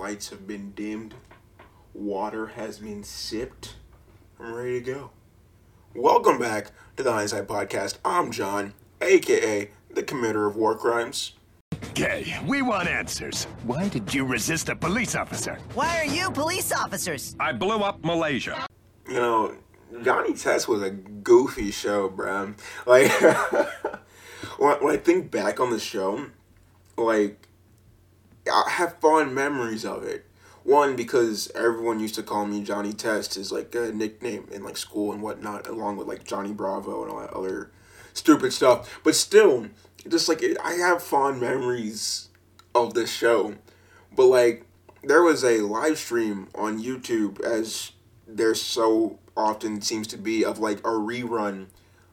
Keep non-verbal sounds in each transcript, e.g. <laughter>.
lights have been dimmed, water has been sipped. I'm ready to go. Welcome back to the Hindsight Podcast. I'm John, aka the committer of war crimes. Okay, we want answers. Why did you resist a police officer? Why are you police officers? I blew up Malaysia. You know, Johnny Test was a goofy show, bro. Like, <laughs> when, when I think back on the show, like, I have fond memories of it. One, because everyone used to call me Johnny Test is like a nickname in like school and whatnot, along with like Johnny Bravo and all that other stupid stuff. But still, just like I have fond memories of this show. But like, there was a live stream on YouTube, as there so often seems to be, of like a rerun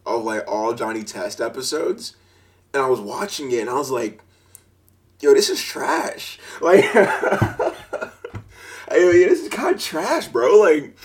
of like all Johnny Test episodes. And I was watching it and I was like, yo, this is trash. Like, <laughs> this is kind of trash, bro. Like,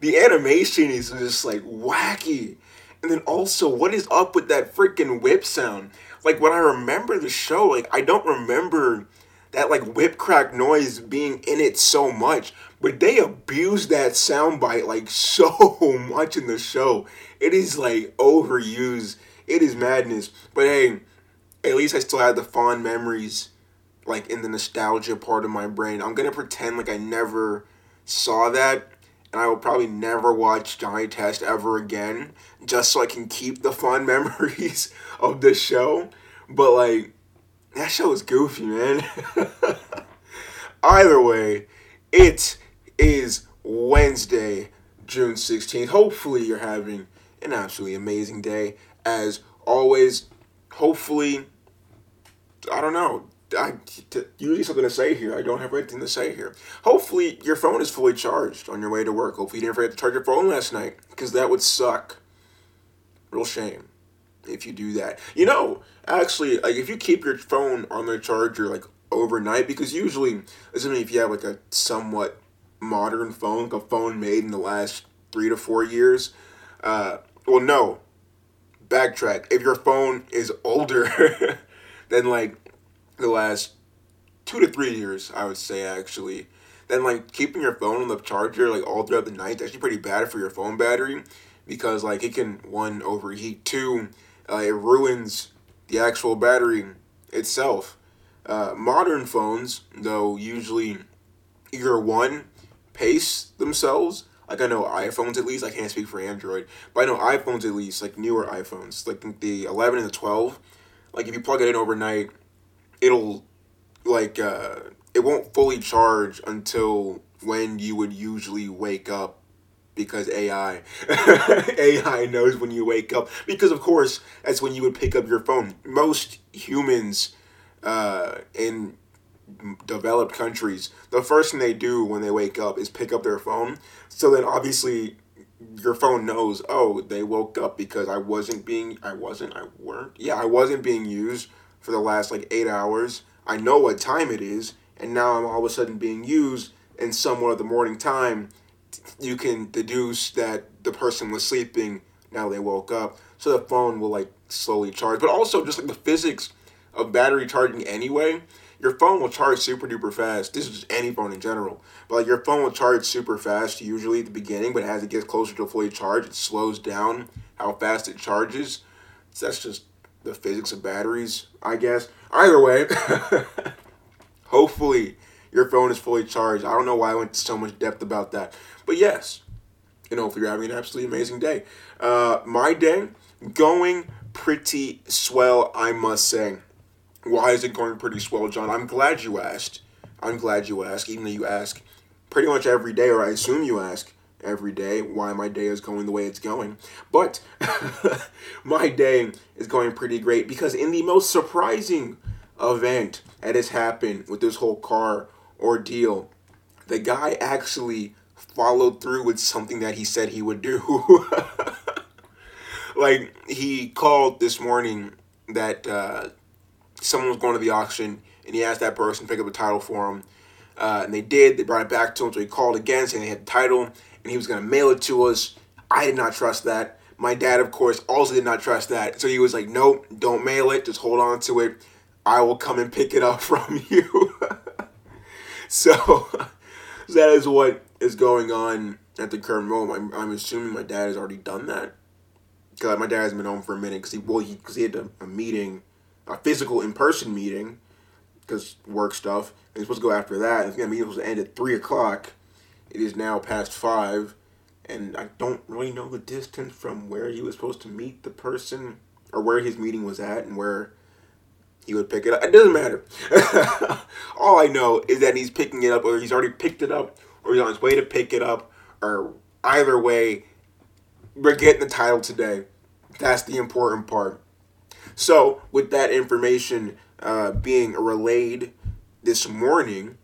the animation is just like wacky. And then also, what is up with that freaking whip sound? Like, when I remember the show, like, I don't remember that, like, whip crack noise being in it so much. But they abuse that soundbite, like, <laughs> so much in the show. It is, like, overused. It is madness. But hey, at least I still have the fond memories like in the nostalgia part of my brain. I'm gonna pretend like I never saw that, and I will probably never watch Johnny Test ever again, just so I can keep the fun <laughs> memories of the show. But like, that show was goofy, man. <laughs> Either way, it is Wednesday, June 16th. Hopefully, you're having an absolutely amazing day. As always, hopefully, I don't know, I usually something to say here. I don't have anything to say here. Hopefully, your phone is fully charged on your way to work. Hopefully, you didn't forget to charge your phone last night because that would suck. Real shame if you do that. You know, actually, like if you keep your phone on the charger like overnight, because usually, assuming if you have like a somewhat modern phone, like a phone made in the last three to four years, uh, well, no, backtrack. If your phone is older <laughs> than like the last two to three years, I would say actually. Then like keeping your phone on the charger like all throughout the night actually pretty bad for your phone battery because like it can one overheat, two uh, it ruins the actual battery itself. Uh, modern phones though usually either one pace themselves. Like I know iPhones at least. I can't speak for Android, but I know iPhones at least. Like newer iPhones, like the 11 and the 12. Like if you plug it in overnight, it'll like uh, it won't fully charge until when you would usually wake up because AI AI <laughs> knows when you wake up because of course that's when you would pick up your phone. Most humans uh, in developed countries, the first thing they do when they wake up is pick up their phone. So then obviously your phone knows, oh, they woke up because I wasn't being I wasn't I weren't yeah, I wasn't being used for the last like eight hours. I know what time it is, and now I'm all of a sudden being used in somewhat of the morning time. You can deduce that the person was sleeping. Now they woke up, so the phone will like slowly charge. But also, just like the physics of battery charging anyway, your phone will charge super duper fast. This is just any phone in general. But like your phone will charge super fast usually at the beginning, but as it gets closer to fully charged, it slows down how fast it charges. So that's just the physics of batteries, I guess. Either way, <laughs> hopefully your phone is fully charged. I don't know why I went to so much depth about that. But yes, and hopefully you're having an absolutely amazing day. Uh, my day, going pretty swell, I must say. Why is it going pretty swell, John? I'm glad you asked. I'm glad you asked, even though you ask pretty much every day, or I assume you ask every day why my day is going the way it's going. But <laughs> my day is going pretty great because in the most surprising event that has happened with this whole car ordeal, the guy actually followed through with something that he said he would do. <laughs> like he called this morning that uh, someone was going to the auction and he asked that person to pick up the title for him. Uh, and they did. They brought it back to him, so he called again saying they had the title and he was going to mail it to us. I did not trust that. My dad, of course, also did not trust that. So he was like, nope, don't mail it. Just hold on to it. I will come and pick it up <laughs> from you. <laughs> so <laughs> that is what is going on at the current moment. I'm, I'm assuming my dad has already done that because my dad has been home for a minute because he well he because he had a, a meeting, a physical in person meeting, because work stuff. And he's supposed to go after that. The meeting was supposed to end at three o'clock. It is now past five, and I don't really know the distance from where he was supposed to meet the person or where his meeting was at and where he would pick it up. It doesn't matter. <laughs> All I know is that he's picking it up, or he's already picked it up, or he's on his way to pick it up, or either way, we're getting the title today. That's the important part. So, with that information uh, being relayed this morning,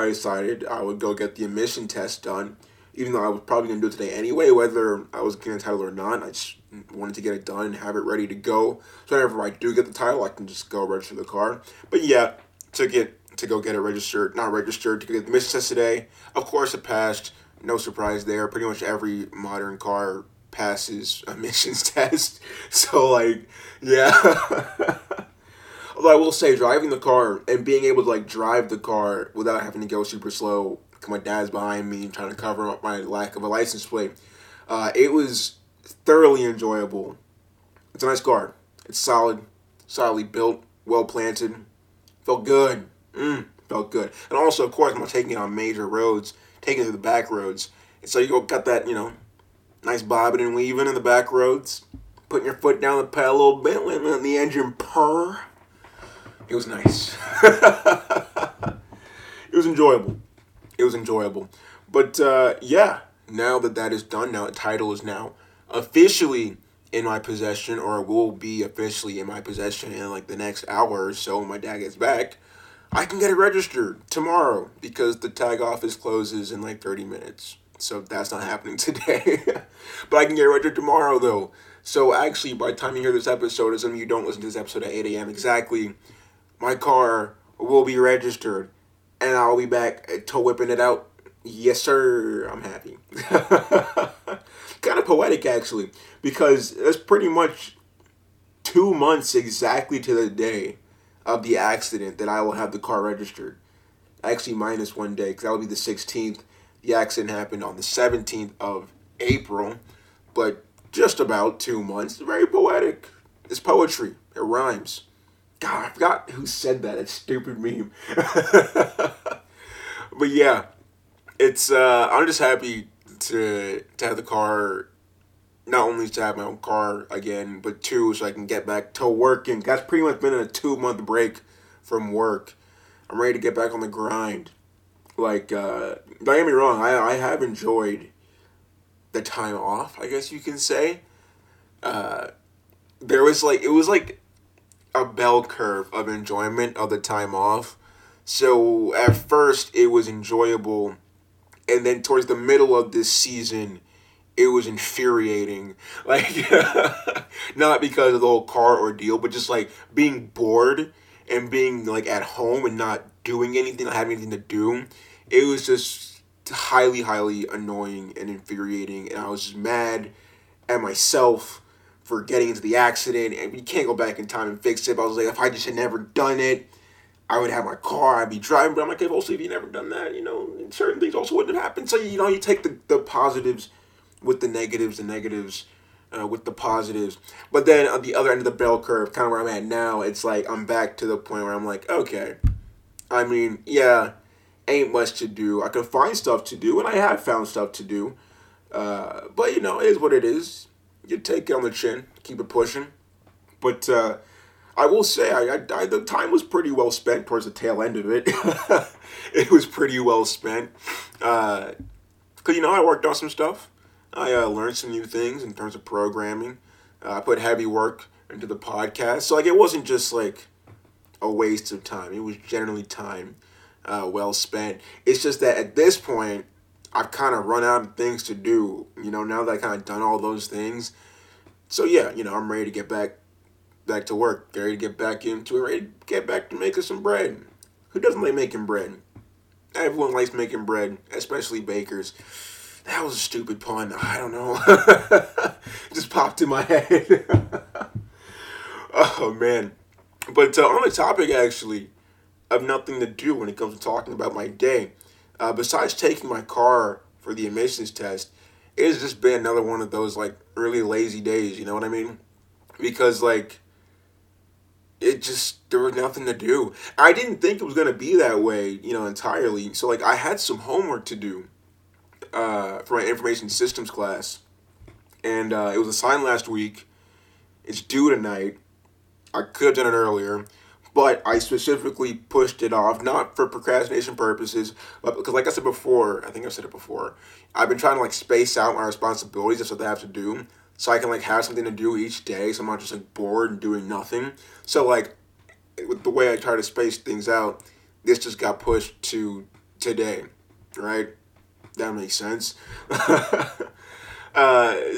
I decided I would go get the emission test done. Even though I was probably going to do it today anyway, whether I was getting a title or not, I just wanted to get it done and have it ready to go. So whenever I do get the title, I can just go register the car. But yeah, to get to go get it registered, not registered, to get the admission test today. Of course, it passed. No surprise there. Pretty much every modern car passes <laughs> emissions test. So like, yeah. <laughs> Although I will say, driving the car and being able to like drive the car without having to go super slow, my dad's behind me trying to cover up my lack of a license plate, uh, it was thoroughly enjoyable. It's a nice car. It's solid, solidly built, well planted. Felt good. Mm, felt good. And also, of course, I'm taking it on major roads, taking it to the back roads. And so you got that, you know, nice bobbing and weaving in the back roads, putting your foot down the pedal a little bit, letting the engine purr. It was nice. <laughs> it was enjoyable. It was enjoyable. But uh, yeah, now that that is done, now the title is now officially in my possession, or will be officially in my possession in like the next hour or so when my dad gets back. I can get it registered tomorrow because the tag office closes in like 30 minutes. So that's not happening <laughs> today. but I can get it registered tomorrow though. So actually, by the time you hear this episode, of you don't listen to this episode at 8 a.m. exactly, my car will be registered and I'll be back to whipping it out. Yes, sir. I'm happy. <laughs> kind of poetic, actually, because it's pretty much two months exactly to the day of the accident that I will have the car registered. Actually, minus one day, because that will be the 16th. The accident happened on the 17th of April, but just about two months. Very poetic. It's poetry. It rhymes. God, I forgot who said that. It's stupid meme. <laughs> but yeah, it's. Uh, I'm just happy to to have the car. Not only to have my own car again, but two, so I can get back to working. That's pretty much been a two month break from work. I'm ready to get back on the grind. Like, uh, don't get me wrong, I, I have enjoyed the time off, I guess you can say. Uh, there was like, it was like a bell curve of enjoyment of the time off. So at first it was enjoyable, and then towards the middle of this season, it was infuriating. <laughs> Like not because of the whole car ordeal, but just like being bored and being like at home and not doing anything, not having anything to do. It was just highly, highly annoying and infuriating, and I was just mad at myself for getting into the accident, and you can't go back in time and fix it. But I was like, if I just had never done it, I would have my car, I'd be driving. But I'm like, if also if you never done that, you know, certain things also wouldn't have happened. So you know, you take the, the positives with the negatives, the negatives uh, with the positives. But then on the other end of the bell curve, kind of where I'm at now, it's like I'm back to the point where I'm like, okay, I mean, yeah, ain't much to do. I can find stuff to do, and I have found stuff to do. Uh, but you know, it is what it is you take it on the chin, keep it pushing. But uh, I will say, I, I, I, the time was pretty well spent towards the tail end of it. <laughs> it was pretty well spent. Because, uh, you know, I worked on some stuff. I uh, learned some new things in terms of programming. Uh, I put heavy work into the podcast. So, like, it wasn't just like a waste of time, it was generally time uh, well spent. It's just that at this point, I've kind of run out of things to do, you know, now that I kind of done all those things. So yeah, you know, I'm ready to get back back to work, ready to get back into it, ready to get back to making some bread. Who doesn't like making bread? Everyone likes making bread, especially bakers. That was a stupid pun. I don't know. <laughs> just popped in my <laughs> head. oh man. But uh, on the topic actually of nothing to do when it comes to talking about my day. Uh, besides taking my car for the emissions test, it has just been another one of those like really lazy days. You know what I mean? Because like it just there was nothing to do. I didn't think it was gonna be that way, you know, entirely. So like I had some homework to do uh, for my information systems class, and uh, it was assigned last week. It's due tonight. I could have done it earlier, but I specifically pushed it off, not for procrastination purposes, but because, like I said before, I think I've said it before, I've been trying to like space out my responsibilities. That's what I have to do, so I can like have something to do each day, so I'm not just like bored and doing nothing. So like, with the way I try to space things out, this just got pushed to today, right? That makes sense. <laughs> uh,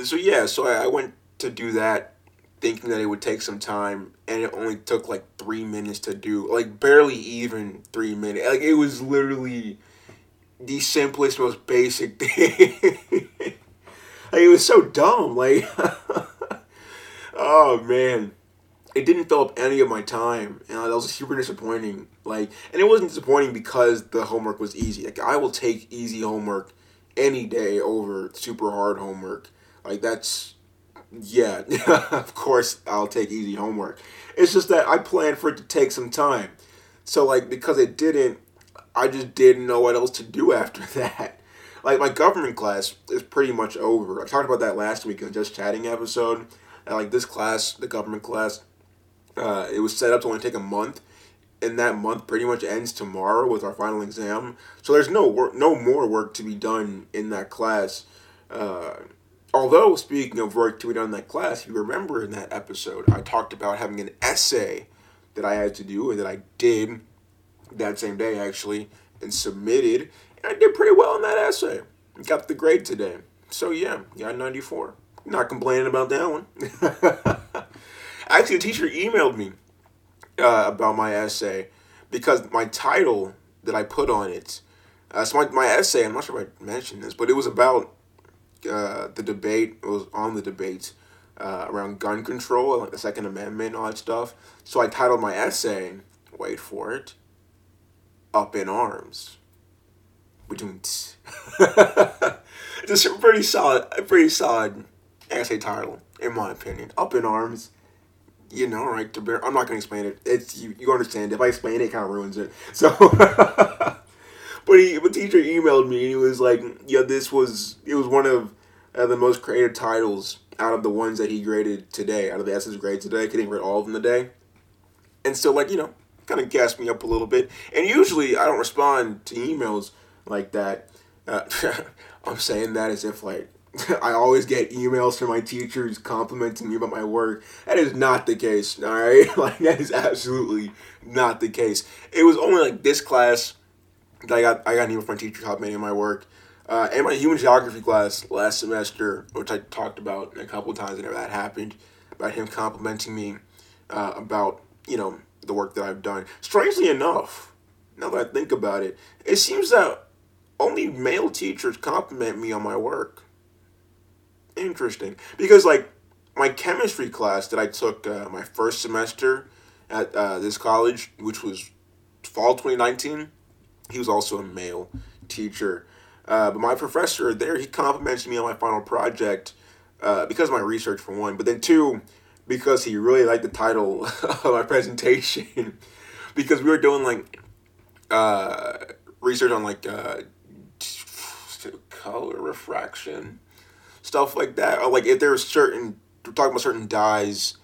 so yeah, so I, I went to do that thinking that it would take some time and it only took like three minutes to do like barely even three minutes. Like it was literally the simplest most basic <laughs> thing. Like it was so dumb like <laughs> oh man. It didn't fill up any of my time and that was super disappointing like and it wasn't disappointing because the homework was easy. Like i will take easy homework any day over super hard homework. Like that's yeah, <laughs> of course I'll take easy homework. It's just that I planned for it to take some time. So like because it didn't, I just didn't know what else to do <laughs> after that. Like my government class is pretty much over. I talked about that last week in Just Chatting episode. And like this class, the government class, uh, it was set up to only take a month, and that month pretty much ends tomorrow with our final exam. So there's no work, no more work to be done in that class. Uh, Although, speaking of work to be done in that class, you remember in that episode, I talked about having an essay that I had to do and that I did that same day, actually, and submitted. And I did pretty well in that essay. Got the grade today. So, yeah, got 94. Not complaining about that one. <laughs> actually, the teacher emailed me uh, about my essay because my title that I put on it, uh, so my, my essay, I'm not sure if I mentioned this, but it was about uh, the debate it was on the debates uh, around gun control and like the Second Amendment, all that stuff. So I titled my essay, wait for it, "Up in Arms." We don't. it's a pretty solid, a pretty solid essay title, in my opinion. Up in arms, you know, right to bear. I'm not gonna explain it. It's you, you understand. If I explain it, it kind of ruins it. So. <laughs> but he, the teacher emailed me and he was like, "Yeah, this was it was one of uh, the most creative titles out of the ones that he graded today, out of the S's grade today. Couldn't read all of them today, and so like you know, kind of gassed me up a little bit. And usually I don't respond to emails like that. Uh, <laughs> I'm saying that as if like <laughs> I always get emails from my teachers complimenting me about my work. That is not the case, all right? <laughs> Like that is absolutely not the case. It was only like this class I got I got an email from my teacher complimenting my work. Uh, and my human geography class last semester, which I talked about a couple times whenever that happened, about him complimenting me uh, about you know the work that I've done. Strangely enough, now that I think about it, it seems that only male teachers compliment me on my work. Interesting, because like my chemistry class that I took uh, my first semester at uh, this college, which was fall 2019 he was also a male teacher. Uh, but my professor there, he complimented me on my final project uh, because of my research, for one, but then two, because he really liked the title <laughs> of my presentation. <laughs> because we were doing like uh, research on like uh, color refraction, stuff like that. Or like if there there's certain, we're talking about certain dyes,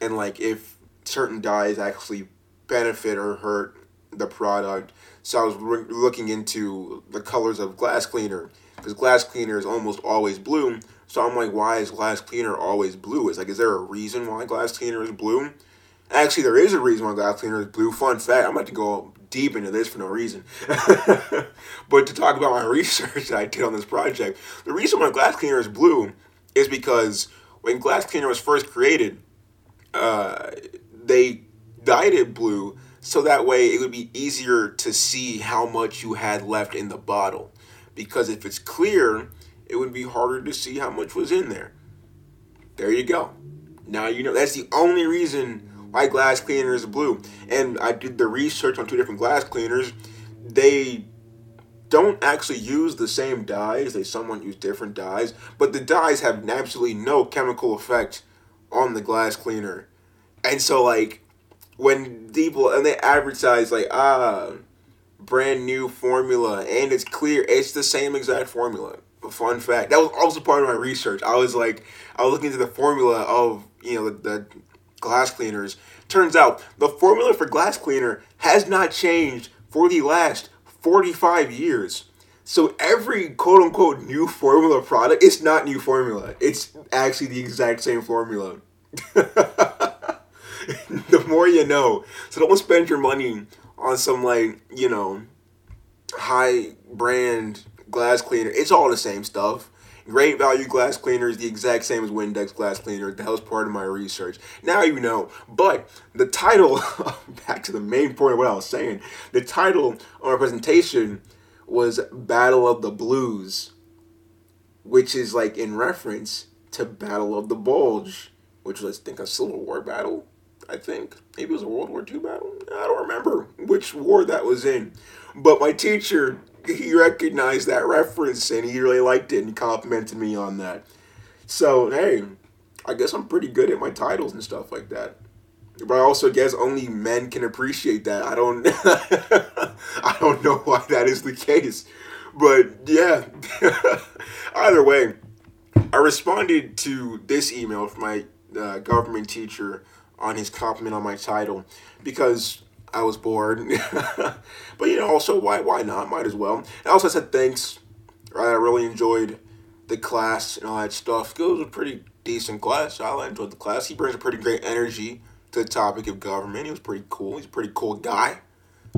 and like if certain dyes actually benefit or hurt the product. So I was re- looking into the colors of glass cleaner because glass cleaner is almost always blue. So I'm like, why is glass cleaner always blue? It's like, is there a reason why glass cleaner is blue? Actually, there is a reason why glass cleaner is blue. Fun fact, I'm about to go deep into this for no reason. <laughs> but to talk about my <laughs> research that I did on this project, the reason why glass cleaner is blue is because when glass cleaner was first created, uh, they dyed it blue so that way it would be easier to see how much you had left in the bottle. Because if it's clear, it would be harder to see how much was in there. There you go. Now you know that's the only reason why glass cleaners are blue. And I did the research on two different glass cleaners. They don't actually use the same dyes. They somewhat use different dyes, but the dyes have absolutely no chemical effect on the glass cleaner. And so like when people and they advertise like ah brand new formula and it's clear it's the same exact formula. Fun fact. That was also part of my research. I was like I was looking into the formula of, you know, the, the glass cleaners. Turns out the formula for glass cleaner has not changed for the last 45 years. So every quote unquote new formula product, it's not new formula. It's actually the exact same formula. <laughs> <laughs> the more you know. So don't spend your money on some like, you know, high brand glass cleaner. It's all the same stuff. Great value glass cleaner is the exact same as Windex glass cleaner. That was part of my research. Now you know. But the title, <laughs> back to the main point of what I was saying, the title on our presentation was Battle of the Blues, which is like in reference to Battle of the Bulge, which was, I think, a Civil War battle. I think. Maybe it was a World War II battle. I don't remember which war that was in. But my teacher he recognized that reference and he really liked it and complimented me on that. So hey, I guess I'm pretty good at my titles and stuff like that. But I also guess only men can appreciate that. I don't <laughs> I don't know why that is the case. But yeah. <laughs> Either way, I responded to this email from my uh, government teacher on his compliment on my title because I was bored. <laughs> but you know, also why why not? Might as well. And also I said thanks. Right, I really enjoyed the class and all that stuff. It was a pretty decent class. I enjoyed the class. He brings a pretty great energy to the topic of government. He was pretty cool. He's a pretty cool guy.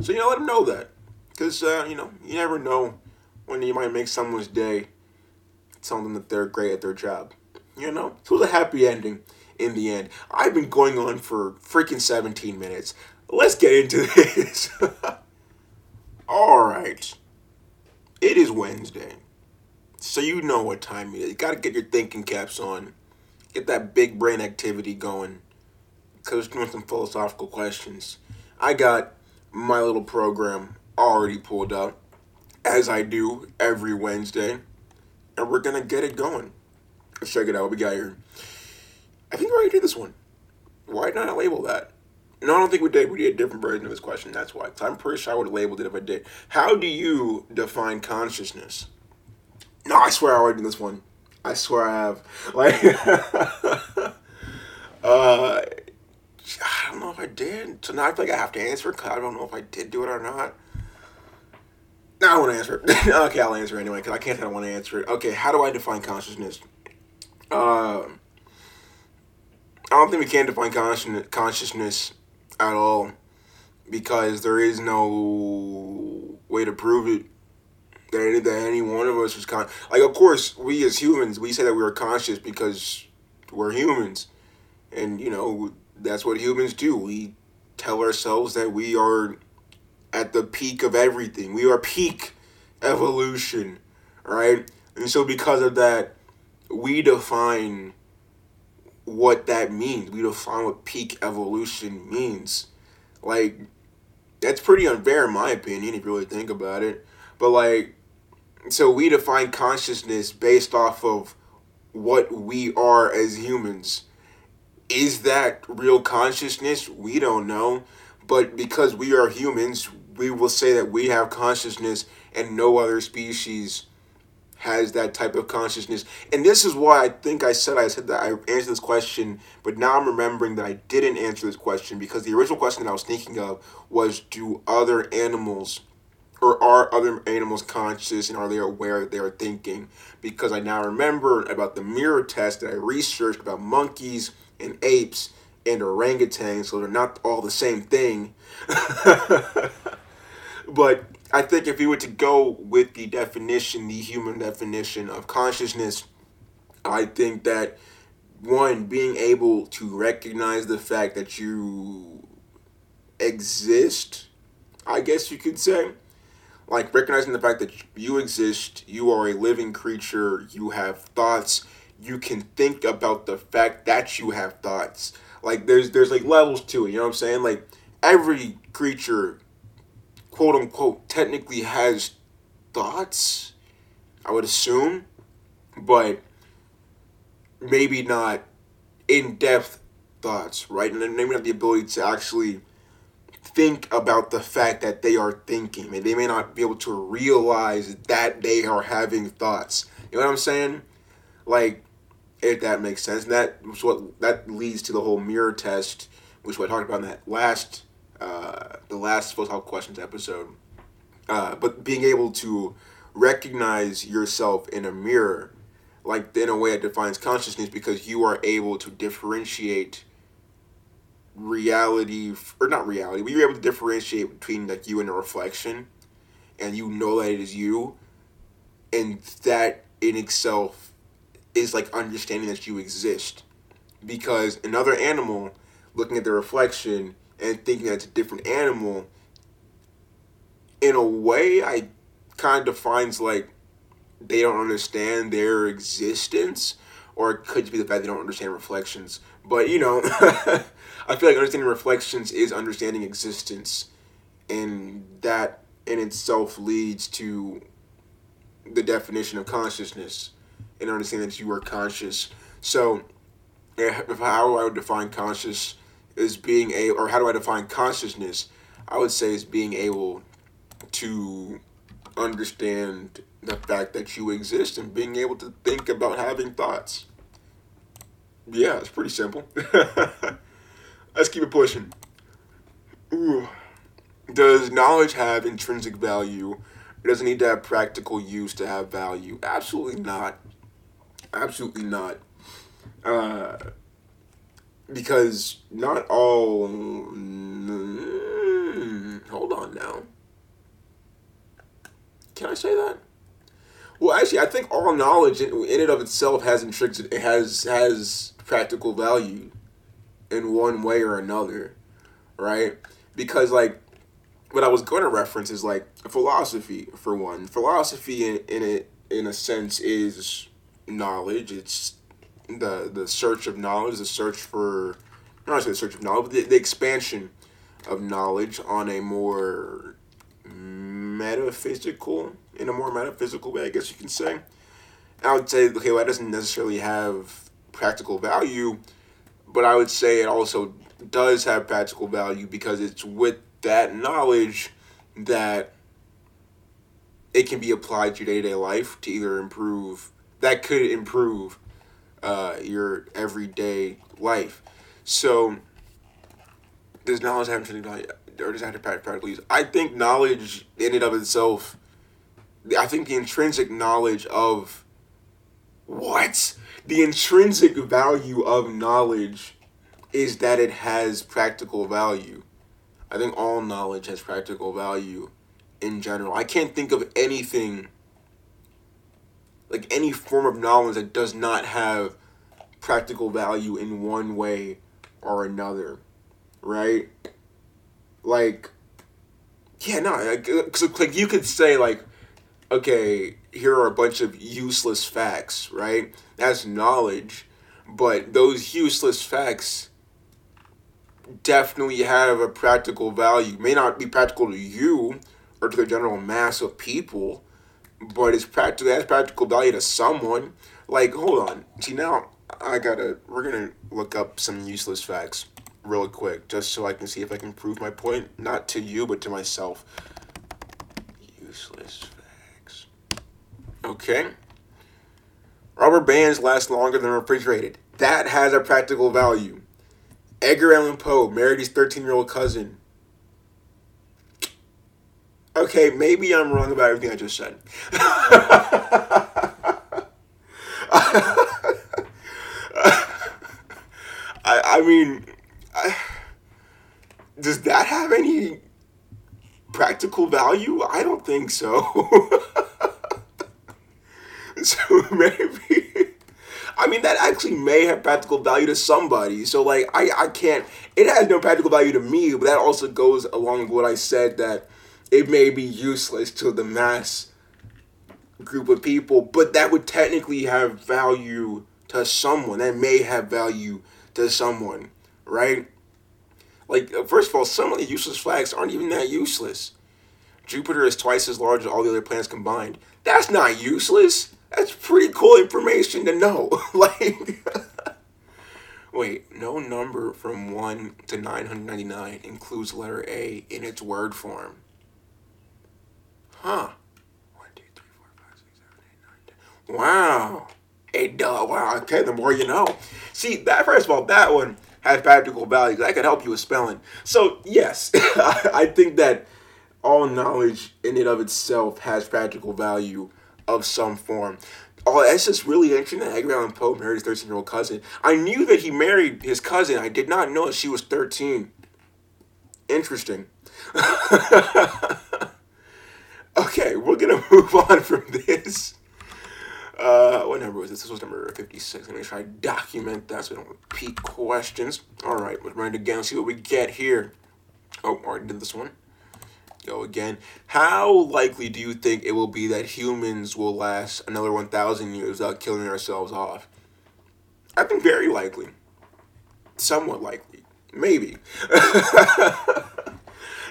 So you know, let him know that, because uh, you know, you never know when you might make someone's day. Tell them that they're great at their job. You know, so it was a happy ending in the end. I've been going on for freaking 17 minutes let's get into <laughs> this. <laughs> All right. It is Wednesday. So you know what time it is. You got to get your thinking caps on. Get that big brain activity going. Because we're doing some philosophical questions. I got my little program already pulled up, as I do every Wednesday. And we're going to get it going. Let's check it out. What we got here. I think I already did this one. Why did I label that? No, I don't think we did. We did a different version of this question. That's why. I'm pretty sure I would have labeled it if I did. How do you define consciousness? No, I swear I already did this one. I swear I have. <laughs> Like, uh, I don't know if I did. So now I feel like I have to answer because I don't know if I did do it or not. No, I want to answer it. <laughs> okay, I'll answer anyway because I can't I want to answer it. Okay, how do I define consciousness? Uh, I don't think we can define consciousness at all because there is no way to prove it that any, that any one of us was con like of course we as humans we say that we are conscious because we're humans. And you know that's what humans do. We tell ourselves that we are at the peak of everything. We are peak evolution right? And so because of that we define what that means. We define what peak evolution means. Like, that's pretty unfair in my opinion, if you really think about it. But, like, so we define consciousness based off of what we are as humans. Is that real consciousness? We don't know. But because we are humans, we will say that we have consciousness and no other species has that type of consciousness. And this is why I think I said I said that I answered this question, but now I'm remembering that I didn't answer this question because the original question that I was thinking of was do other animals or are other animals conscious and are they aware that they are thinking? Because I now remember about the mirror test that I researched about monkeys and apes and orangutans, so they're not all the same thing. <laughs> but I think if we were to go with the definition, the human definition of consciousness, I think that one, being able to recognize the fact that you exist, I guess you could say. Like recognizing the fact that you exist, you are a living creature, you have thoughts, you can think about the fact that you have thoughts. Like there's there's like levels to it. You know what I'm saying? Like every creature, quote unquote, technically has thoughts. I would assume, but maybe not in depth thoughts, right? And then may not the ability to actually think about the fact that they are thinking. And they may not be able to realize that they are having thoughts. You know what I'm saying? Like, if that makes sense. And that what that leads to the whole mirror test, which I talked about in that last uh, the last Help Questions episode. Uh, but being able to recognize yourself in a mirror, like in a way that defines consciousness, because you are able to differentiate reality or not reality, but you're able to differentiate between like you and a reflection, and you know that it is you, and that in itself is like understanding that you exist, because another animal looking at the reflection and thinking it's a different animal, in a way, I kind of finds like they don't understand their existence, or it could be the fact they don't understand reflections. But you know, <laughs> I feel like understanding reflections is understanding existence, and that in itself leads to the definition of consciousness and understanding that you are conscious. So, if how I would define conscious is being a, or how do I define consciousness? I would say is being able to understand the fact that you exist and being able to think about having thoughts. Yeah, it's pretty simple. <laughs> Let's keep it pushing. Ooh. Does knowledge have intrinsic value? It doesn't need to have practical use to have value. Absolutely not. Absolutely not. Uh, because not all. Hold on now. Can I say that? Well, actually, I think all knowledge in, in and of itself has intrinsic it has has practical value in one way or another, right? Because like what I was going to reference is like philosophy for one. Philosophy in in it in a sense is knowledge. It's the the search of knowledge, the search for not necessarily the search of knowledge, but the, the expansion of knowledge on a more metaphysical in a more metaphysical way, I guess you can say. I would say, okay, well, that doesn't necessarily have practical value, but I would say it also does have practical value because it's with that knowledge that it can be applied to day to day life to either improve, that could improve uh, your everyday life. So, does knowledge have intrinsic value, or does it have to practical use? I think knowledge in and of itself, I think the intrinsic knowledge of what the intrinsic value of knowledge is that it has practical value. I think all knowledge has practical value in general. I can't think of anything like any form of knowledge that does not have practical value in one way or another, right? Like, yeah, no, like, uh, cause, like you could say like, okay, here are a bunch of useless facts, right? That's knowledge, but those useless facts definitely have a practical value. May not be practical to you or to the general mass of people, but it's practical. Has practical value to someone. Like, hold on. See now, I gotta. We're gonna look up some useless facts real quick, just so I can see if I can prove my point, not to you, but to myself. Useless facts. Okay. Rubber bands last longer than refrigerated. That has a practical value. Edgar Allan Poe married his 13 year old cousin. Okay, maybe I'm wrong about everything I just said. <laughs> I, I mean, I, does that have any practical value? I don't think so. <laughs> so maybe. I mean, that actually may have practical value to somebody. So, like, I, I can't. It has no practical value to me, but that also goes along with what I said that it may be useless to the mass group of people, but that would technically have value to someone. That may have value to someone, right? Like, uh, first of all, some of the useless flags aren't even that useless. Jupiter is twice as large as all the other planets combined. That's not useless. That's pretty cool information to know. <laughs> like, <laughs> wait, no number from 1 to 999 includes letter A in its word form. Huh. 1, 2, 3, 4, 5, 6, 7, 8, 9, 10. Wow. Hey, duh. Wow. Okay, the more you know. See, that first of all, that one has practical value. That could help you with spelling. So, yes, <laughs> I think that all knowledge in and of itself has practical value of some form. Oh, that's just really interesting that Edgar Allan Poe married his 13 year old cousin. I knew that he married his cousin. I did not know she was 13. Interesting. <laughs> okay, we're to <laughs> move on from this. Uh, what number was this? This was number 56. Let me try to document that so we don't repeat questions. All right, let's run it again. See what we get here. Oh, already did this one go again. How likely do you think it will be that humans will last another 1,000 years without killing ourselves off? I think very likely. Somewhat likely. Maybe. <laughs>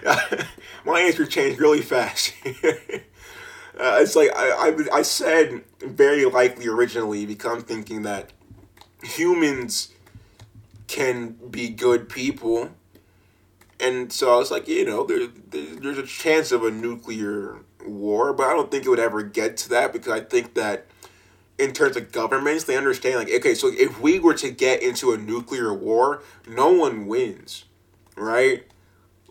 <laughs> My answer changed really fast. <laughs> uh, it's like I, I, I said very likely originally because I'm thinking that humans can be good people and so I was like, you know, there, there's a chance of a nuclear war, but I don't think it would ever get to that because I think that in terms of governments, they understand like, okay, so if we were to get into a nuclear war, no one wins, right?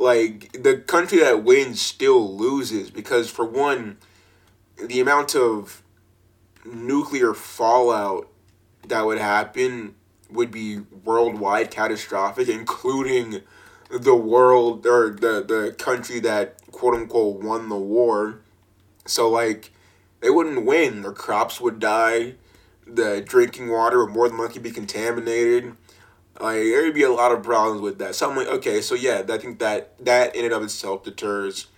Like the country that wins still loses because for one, the amount of nuclear fallout that would happen would be worldwide catastrophic, including the world or the the country that quote unquote won the war. So like they wouldn't win. Their crops would die. The drinking water would more than likely be contaminated. Like there would be a lot of problems with that. So I'm like, okay, so yeah, I think that that in and of itself deters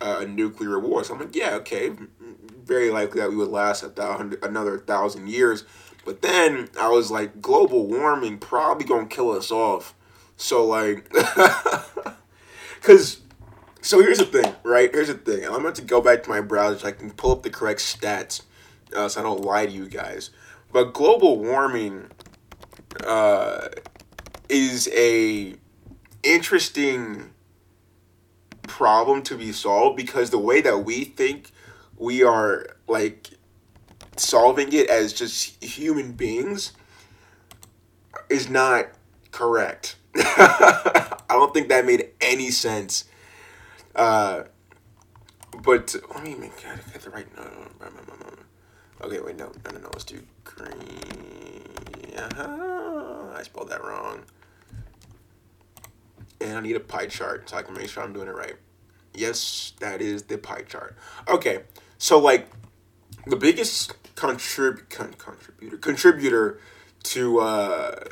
uh, a nuclear war. So I'm like, yeah, okay, very likely that we would last a thousand, another thousand years. But then I was like, global warming probably gonna kill us off so like, <laughs> because so here's the thing, right? Here's the thing. I'm about to go back to my browser so I can pull up the correct stats, uh, so I don't lie to you guys. But global warming uh, is a interesting problem to be solved because the way that we think we are like solving it as just human beings is not correct. <laughs> I don't think that made any sense. Uh, but let me make get the right. No, no, no, no, no. Okay, wait, no, no, no, no. Let's do green. Uh-huh. I spelled that wrong. And I need a pie chart so I can make sure I'm doing it right. Yes, that is the pie chart. Okay, so like the biggest contrib- con- contributor contributor to uh,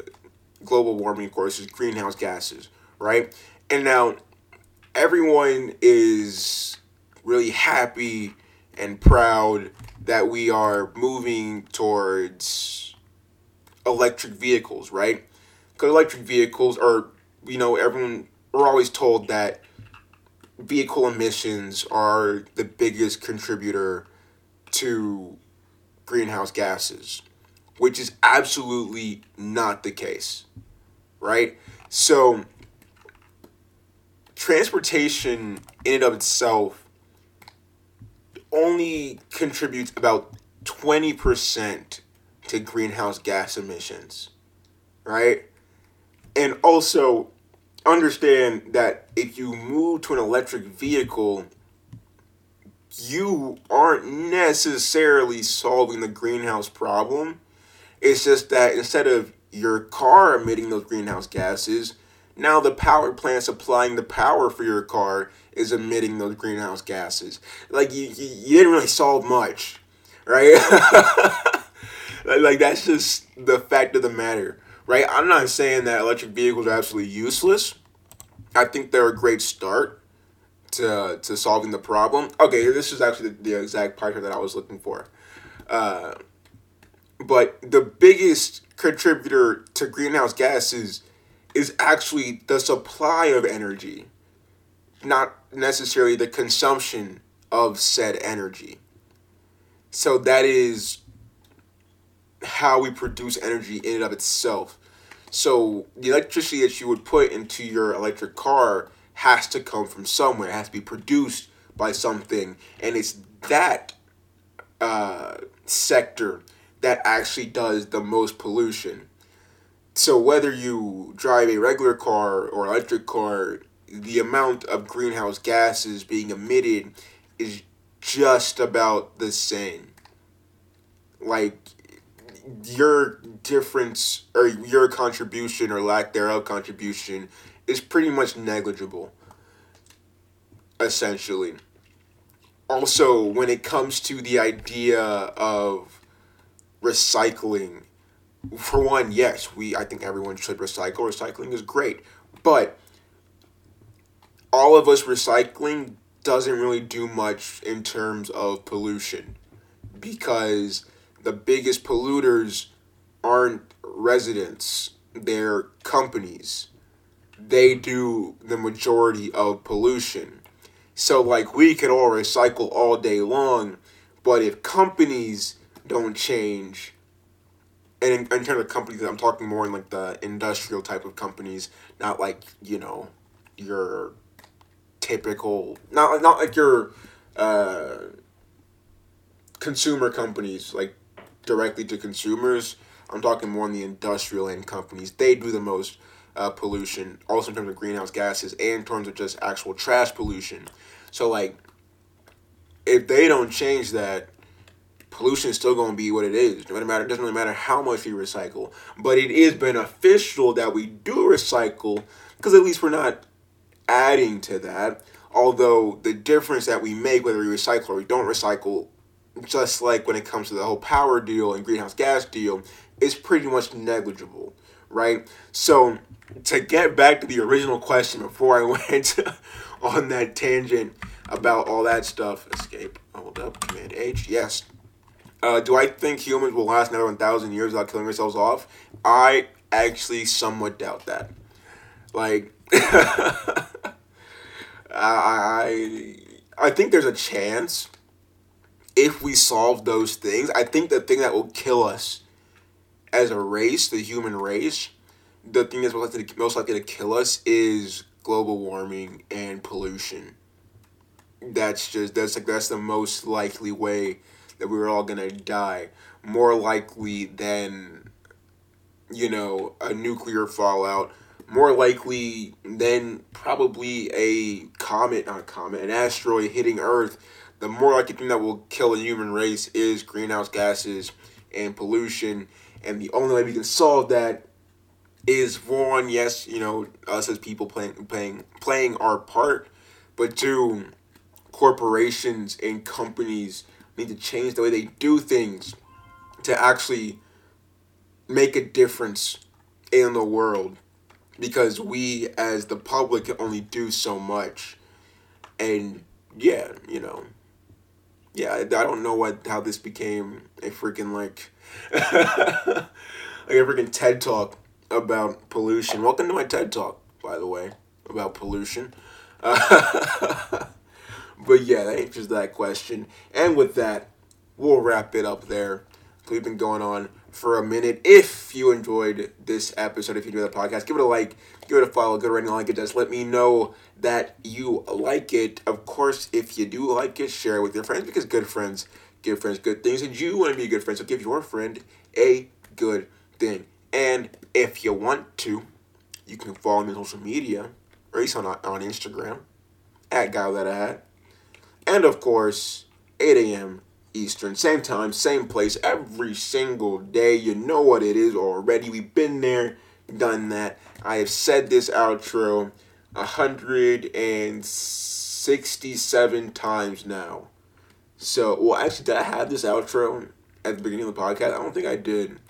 global warming, of course, is greenhouse gases, right? And now everyone is really happy and proud that we are moving towards electric vehicles, right? Because electric vehicles are, you know, everyone, we're always told that vehicle emissions are the biggest contributor to greenhouse gases which is absolutely not the case, right? So, transportation in and of itself only contributes about 20% to greenhouse gas emissions, right? And also, understand that if you move to an electric vehicle, you aren't necessarily solving the greenhouse problem it's just that instead of your car emitting those greenhouse gases, now the power plant supplying the power for your car is emitting those greenhouse gases. Like you, you, you didn't really solve much, right? <laughs> like that's just the fact of the matter, right? I'm not saying that electric vehicles are absolutely useless. I think they're a great start to to solving the problem. Okay, this is actually the, the exact part that I was looking for. Uh, but the biggest contributor to greenhouse gases is actually the supply of energy, not necessarily the consumption of said energy. So that is how we produce energy in and of itself. So the electricity that you would put into your electric car has to come from somewhere. It has to be produced by something, and it's that uh, sector that actually does the most pollution. So whether you drive a regular car or electric car, the amount of greenhouse gases being emitted is just about the same. Like your difference or your contribution or lack thereof contribution is pretty much negligible essentially. Also when it comes to the idea of recycling for one yes we i think everyone should recycle. Recycling is great. But all of us recycling doesn't really do much in terms of pollution because the biggest polluters aren't residents, they're companies. They do the majority of pollution. So, like, we could all recycle all day long, but if companies don't change, and in, in terms of companies, I'm talking more in like the industrial type of companies, not like, you know, your typical, not, not like your uh, consumer companies, like directly to consumers. I'm talking more on the industrial end companies. They do the most uh, pollution, also in terms of greenhouse gases and in terms of just actual trash pollution. So, like, if they don't change that, pollution is still going to be what it is. No matter, it doesn't really matter how much we recycle. But it is beneficial that we do recycle because at least we're not adding to that. Although the difference that we make, whether we recycle or we don't recycle, just like when it comes to the whole power deal and greenhouse gas deal, is pretty much negligible, right? So to get back to the original question before I <laughs> went on that tangent about all that stuff, escape, hold up, command H, yes. Uh, do I think humans will last another 1,000 years without killing ourselves off? I actually somewhat doubt that. Like, <laughs> I, I think there's a chance if we solve those things. I think the thing that will kill us as a race, the human race, the thing that's most likely to, most likely to kill us is global warming and pollution. That's just that's like that's the most likely way that we're all gonna die. More likely than you know a nuclear fallout. More likely than probably a comet, not a comet, an asteroid hitting Earth. The more likely thing that will kill the human race is greenhouse gases and pollution. And the only way we can solve that is one, yes, you know, us as people playing playing playing our part, but two, corporations and companies need to change the way they do things to actually make a difference in the world. Because we as the public can only do so much. And yeah you know yeah i don't know what how this became a freaking like <laughs> like a freaking TED talk about pollution. Welcome to my TED talk, by the way, about pollution. <laughs> But yeah, that answers that question. And with that, we'll wrap it up there. We've been going on for a minute. If you enjoyed this episode, if you enjoyed the podcast, give it a like, give it a follow, it a rating like it does. Let me know that you like it. Of course, if you do like it, share it with your friends because good friends give friends good things, and you want to be a good friend, so give your friend a good thing. And if you want to, you can follow me on social media, or at least on, on Instagram, at Guy That I Had. And of course, 8 a.m. Eastern, same time, same place, every single day. You know what it is already. We've been there, done that. I have said this outro 167 times now. So, well, actually, did I have this outro at the beginning of the podcast? I don't think I did.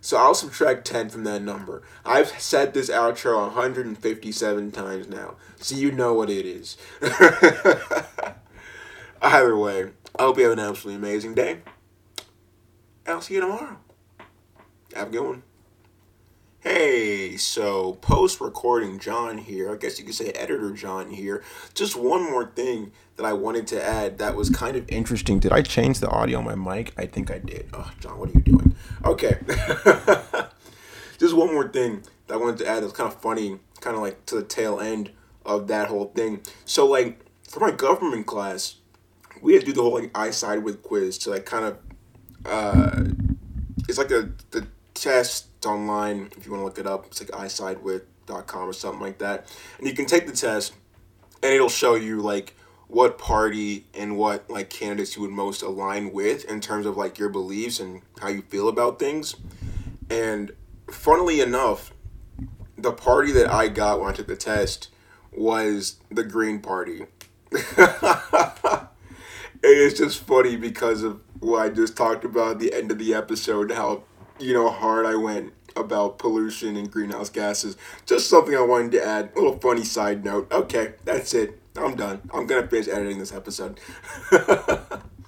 So I'll subtract 10 from that number. I've said this outro 157 times now, so you know what it is. <laughs> Either way, I hope you have an absolutely amazing day. I'll see you tomorrow. Have a good one. Hey, so post recording John here. I guess you could say editor John here. Just one more thing that I wanted to add that was kind of interesting. Did I change the audio on my mic? I think I did. Oh, John, what are you doing? Okay. <laughs> Just one more thing that I wanted to add that's kind of funny, kind of like to the tail end of that whole thing. So, like, for my government class, we had to do the whole like I side with quiz to like kind of uh it's like a the test online if you want to look it up it's like isidewith.com or something like that. And you can take the test and it'll show you like what party and what like candidates you would most align with in terms of like your beliefs and how you feel about things. And funnily enough the party that i got when i took the test was the green party. <laughs> It's just funny because of what I just talked about at the end of the episode, how you know hard I went about pollution and greenhouse gases. Just something I wanted to add. A little funny side note. Okay, that's it. I'm done. I'm gonna finish editing this episode. <laughs>